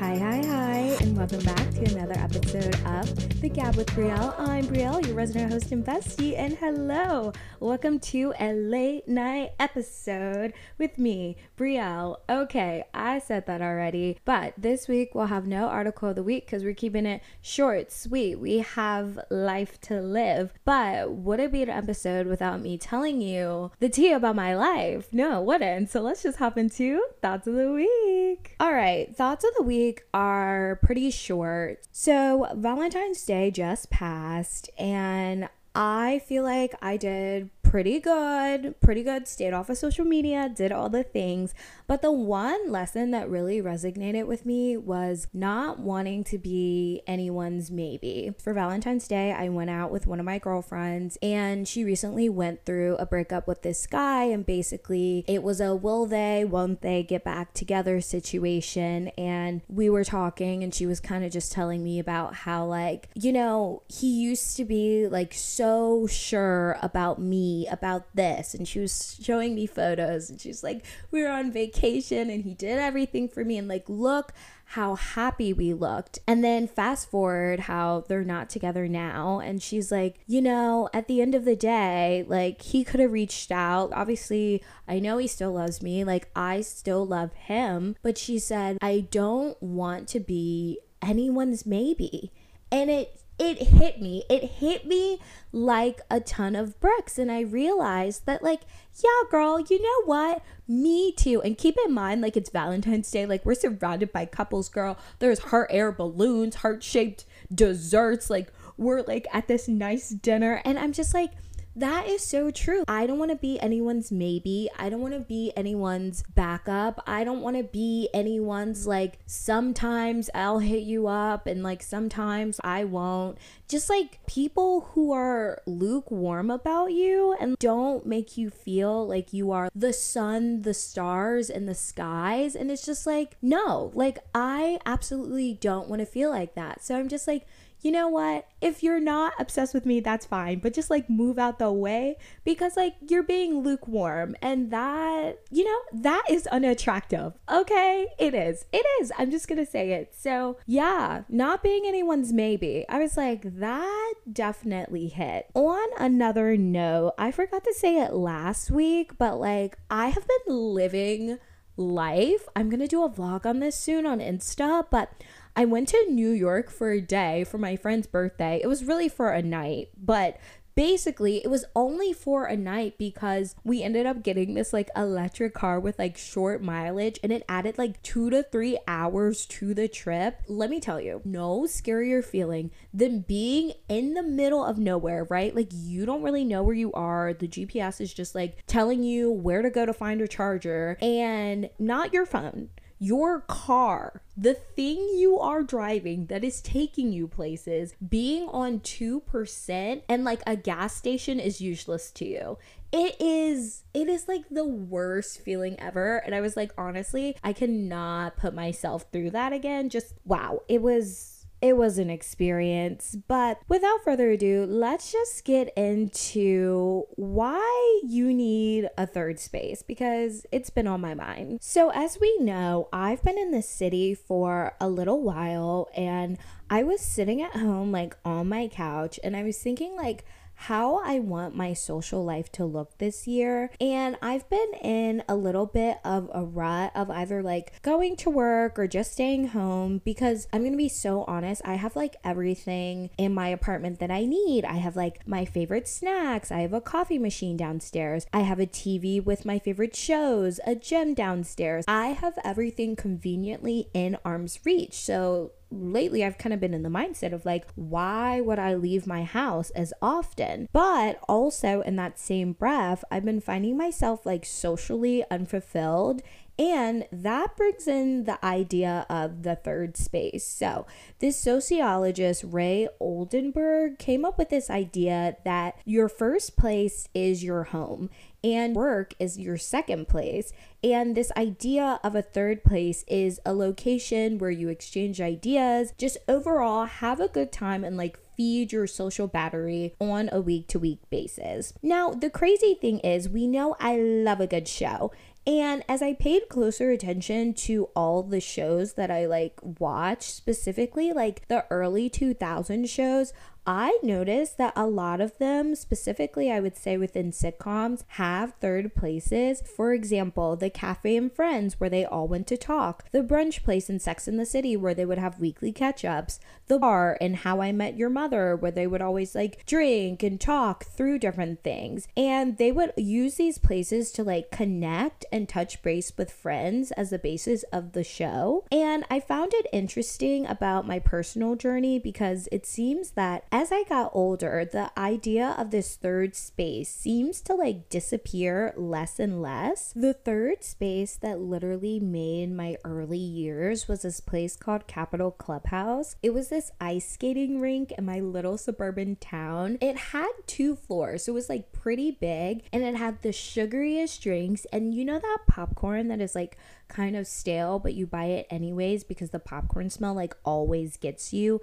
Hi, hi, hi, and welcome back to another episode of The Gab with Brielle. I'm Brielle, your resident host and bestie, and hello, welcome to a late night episode with me, Brielle. Okay, I said that already, but this week we'll have no article of the week because we're keeping it short, sweet. We have life to live, but would it be an episode without me telling you the tea about my life? No, wouldn't. So let's just hop into thoughts of the week. All right, thoughts of the week are pretty short. So, Valentine's Day just passed, and I feel like I did pretty good, pretty good. Stayed off of social media, did all the things. But the one lesson that really resonated with me was not wanting to be anyone's maybe. For Valentine's Day, I went out with one of my girlfriends, and she recently went through a breakup with this guy. And basically, it was a will they, won't they get back together situation. And we were talking, and she was kind of just telling me about how, like, you know, he used to be like so sure about me about this. And she was showing me photos and she's like, we were on vacation and he did everything for me. And like, look how happy we looked. And then fast forward how they're not together now. And she's like, you know, at the end of the day, like he could have reached out. Obviously, I know he still loves me. Like I still love him. But she said, I don't want to be anyone's maybe. And it it hit me. It hit me like a ton of bricks. And I realized that, like, yeah, girl, you know what? Me too. And keep in mind, like, it's Valentine's Day. Like, we're surrounded by couples, girl. There's heart air balloons, heart shaped desserts. Like, we're like at this nice dinner. And I'm just like, that is so true. I don't want to be anyone's maybe. I don't want to be anyone's backup. I don't want to be anyone's like sometimes I'll hit you up and like sometimes I won't. Just like people who are lukewarm about you and don't make you feel like you are the sun, the stars, and the skies. And it's just like, no, like I absolutely don't want to feel like that. So I'm just like, you know what? If you're not obsessed with me, that's fine, but just like move out the way because like you're being lukewarm and that, you know, that is unattractive. Okay? It is. It is. I'm just going to say it. So, yeah, not being anyone's maybe. I was like, that definitely hit. On another note, I forgot to say it last week, but like I have been living life. I'm going to do a vlog on this soon on Insta, but I went to New York for a day for my friend's birthday. It was really for a night, but basically it was only for a night because we ended up getting this like electric car with like short mileage and it added like two to three hours to the trip. Let me tell you no scarier feeling than being in the middle of nowhere right? Like you don't really know where you are. The gps is just like telling you where to go to find a charger and not your phone your car, the thing you are driving that is taking you places, being on 2% and like a gas station is useless to you. It is it is like the worst feeling ever and I was like honestly, I cannot put myself through that again. Just wow, it was it was an experience. But without further ado, let's just get into why you need a third space because it's been on my mind. So, as we know, I've been in the city for a little while and I was sitting at home, like on my couch, and I was thinking, like, how I want my social life to look this year. And I've been in a little bit of a rut of either like going to work or just staying home because I'm gonna be so honest, I have like everything in my apartment that I need. I have like my favorite snacks, I have a coffee machine downstairs, I have a TV with my favorite shows, a gym downstairs. I have everything conveniently in arm's reach. So lately I've kind of been in the mindset of like, why would I leave my house as often? But also in that same breath, I've been finding myself like socially unfulfilled. And that brings in the idea of the third space. So, this sociologist, Ray Oldenburg, came up with this idea that your first place is your home and work is your second place. And this idea of a third place is a location where you exchange ideas, just overall have a good time and like feed your social battery on a week to week basis. Now, the crazy thing is, we know I love a good show. And as I paid closer attention to all the shows that I like watched, specifically like the early 2000 shows, I noticed that a lot of them, specifically, I would say within sitcoms, have third places. For example, the Cafe and Friends, where they all went to talk, the brunch place in Sex in the City, where they would have weekly catch ups, the bar in How I Met Your Mother, where they would always like drink and talk through different things. And they would use these places to like connect and touch base with friends as the basis of the show. And I found it interesting about my personal journey because it seems that as I got older, the idea of this third space seems to like disappear less and less. The third space that literally made my early years was this place called Capitol Clubhouse. It was this ice skating rink in my little suburban town. It had two floors, so it was like pretty big, and it had the sugariest drinks. And you know that popcorn that is like kind of stale, but you buy it anyways because the popcorn smell like always gets you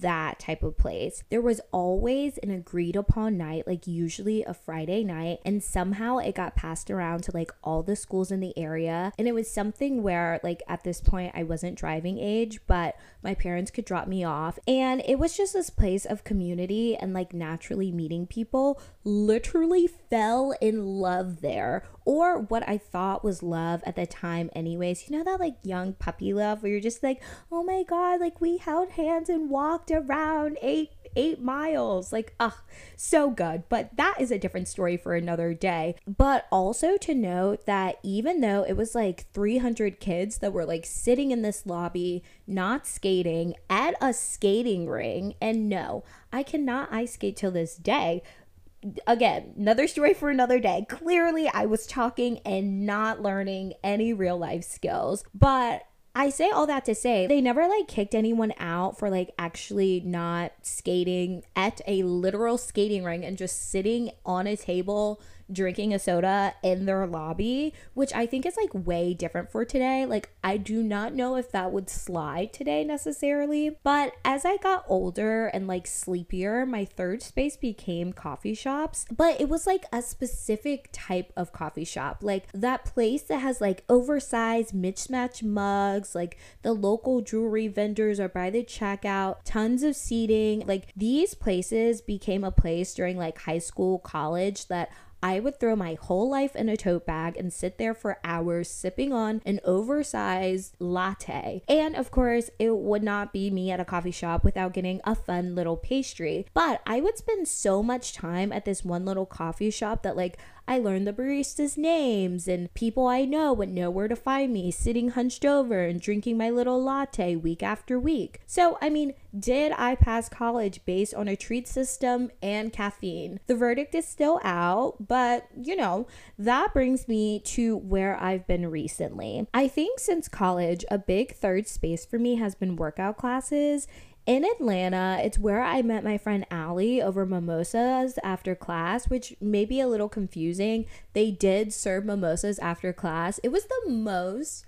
that type of place. There was always an agreed upon night, like usually a Friday night, and somehow it got passed around to like all the schools in the area. And it was something where, like, at this point, I wasn't driving age, but my parents could drop me off. And it was just this place of community and like naturally meeting people. Literally fell in love there, or what I thought was love at the time, anyways. You know, that like young puppy love where you're just like, oh my God, like we held hands and walked around eight eight miles. Like, ugh, so good. But that is a different story for another day. But also to note that even though it was like 300 kids that were like sitting in this lobby, not skating at a skating ring, and no, I cannot ice skate till this day again, another story for another day. Clearly, I was talking and not learning any real life skills, but I say all that to say they never like kicked anyone out for like actually not skating at a literal skating ring and just sitting on a table drinking a soda in their lobby, which I think is like way different for today. Like, I do not know if that would slide today necessarily. But as I got older and like sleepier, my third space became coffee shops. But it was like a specific type of coffee shop, like that place that has like oversized mismatch mugs, like the local jewelry vendors are by the checkout, tons of seating. Like, these places became a place during like high school, college that I would throw my whole life in a tote bag and sit there for hours sipping on an oversized latte. And of course, it would not be me at a coffee shop without getting a fun little pastry. But I would spend so much time at this one little coffee shop that, like, I learned the baristas' names, and people I know would know where to find me sitting hunched over and drinking my little latte week after week. So, I mean, did I pass college based on a treat system and caffeine? The verdict is still out, but you know, that brings me to where I've been recently. I think since college, a big third space for me has been workout classes in Atlanta, it's where I met my friend Allie over mimosas after class, which may be a little confusing. They did serve mimosas after class. It was the most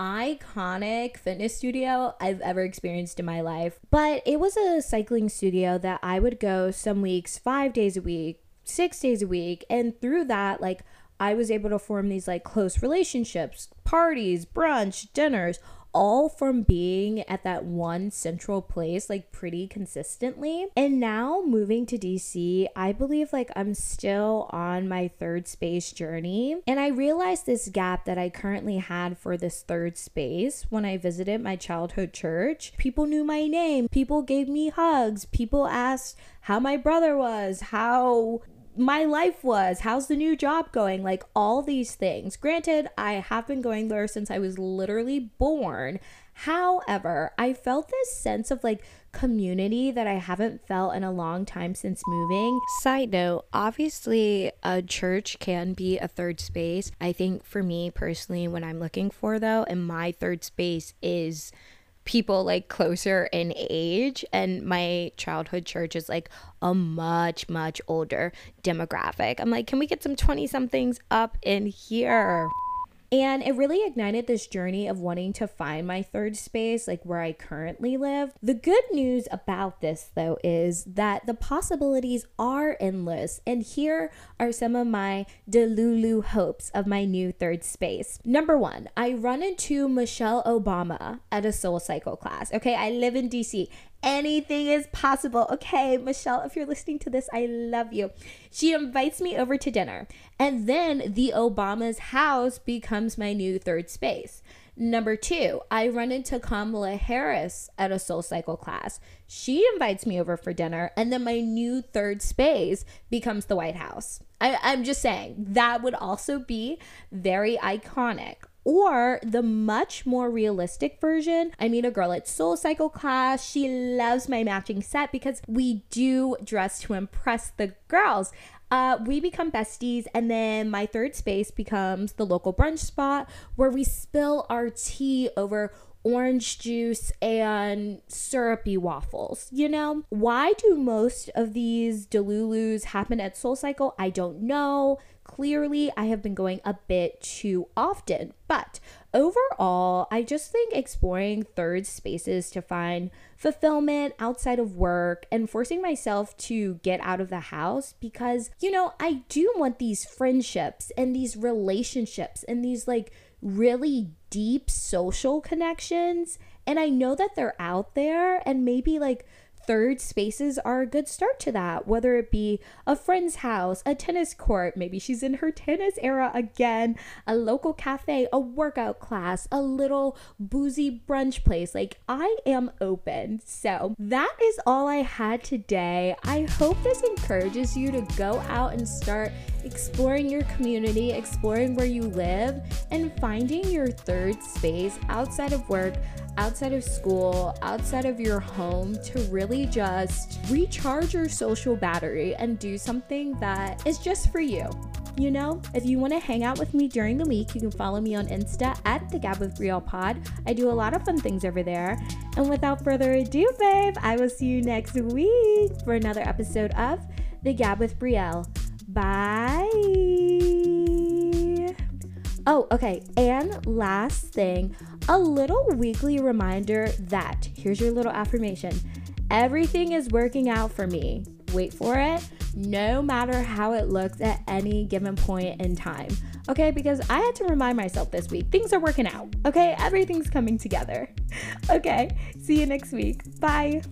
iconic fitness studio I've ever experienced in my life. But it was a cycling studio that I would go some weeks, five days a week, six days a week. And through that, like, I was able to form these like close relationships, parties, brunch, dinners all from being at that one central place like pretty consistently. And now moving to DC, I believe like I'm still on my third space journey. And I realized this gap that I currently had for this third space when I visited my childhood church. People knew my name, people gave me hugs, people asked how my brother was, how my life was, how's the new job going, like all these things. Granted, I have been going there since I was literally born. However, I felt this sense of like community that I haven't felt in a long time since moving. Side note, obviously, a church can be a third space. I think for me personally, when I'm looking for though, and my third space is people like closer in age and my childhood church is like a much much older demographic. I'm like can we get some 20 somethings up in here And it really ignited this journey of wanting to find my third space, like where I currently live. The good news about this, though, is that the possibilities are endless. And here are some of my Delulu hopes of my new third space. Number one, I run into Michelle Obama at a Soul Cycle class. Okay, I live in DC anything is possible. Okay, Michelle, if you're listening to this, I love you. She invites me over to dinner, and then the Obama's house becomes my new third space. Number two, I run into Kamala Harris at a Soul Cycle class. She invites me over for dinner, and then my new third space becomes the White House. I, I'm just saying that would also be very iconic or the much more realistic version. I mean, a girl at Soul Cycle class. She loves my matching set because we do dress to impress the girls. Uh, we become besties, and then my third space becomes the local brunch spot where we spill our tea over orange juice and syrupy waffles. You know, why do most of these Delulus happen at Soul Cycle? I don't know. Clearly, I have been going a bit too often, but overall, I just think exploring third spaces to find fulfillment outside of work and forcing myself to get out of the house because, you know, I do want these friendships and these relationships and these like really deep social connections. And I know that they're out there and maybe like third spaces are a good start to that, whether it be a friend's house, a tennis court, maybe she's in her tennis era again, a local cafe, a workout class, a little boozy brunch place. Like, I am open. So, that is all I had today. I hope this encourages you to go out and start exploring your community, exploring where you live, and finding your third space outside of work, outside of school, outside of your home to really just recharge your social battery and do something that is just for you. You know, if you want to hang out with me during the week, you can follow me on Insta at the Gab with Brielle Pod. I do a lot of fun things over there. And without further ado, babe, I will see you next week for another episode of The Gab with Brielle. Bye. Oh, okay. And last thing, a little weekly reminder that here's your little affirmation everything is working out for me. Wait for it, no matter how it looks at any given point in time. Okay, because I had to remind myself this week things are working out. Okay, everything's coming together. Okay, see you next week. Bye.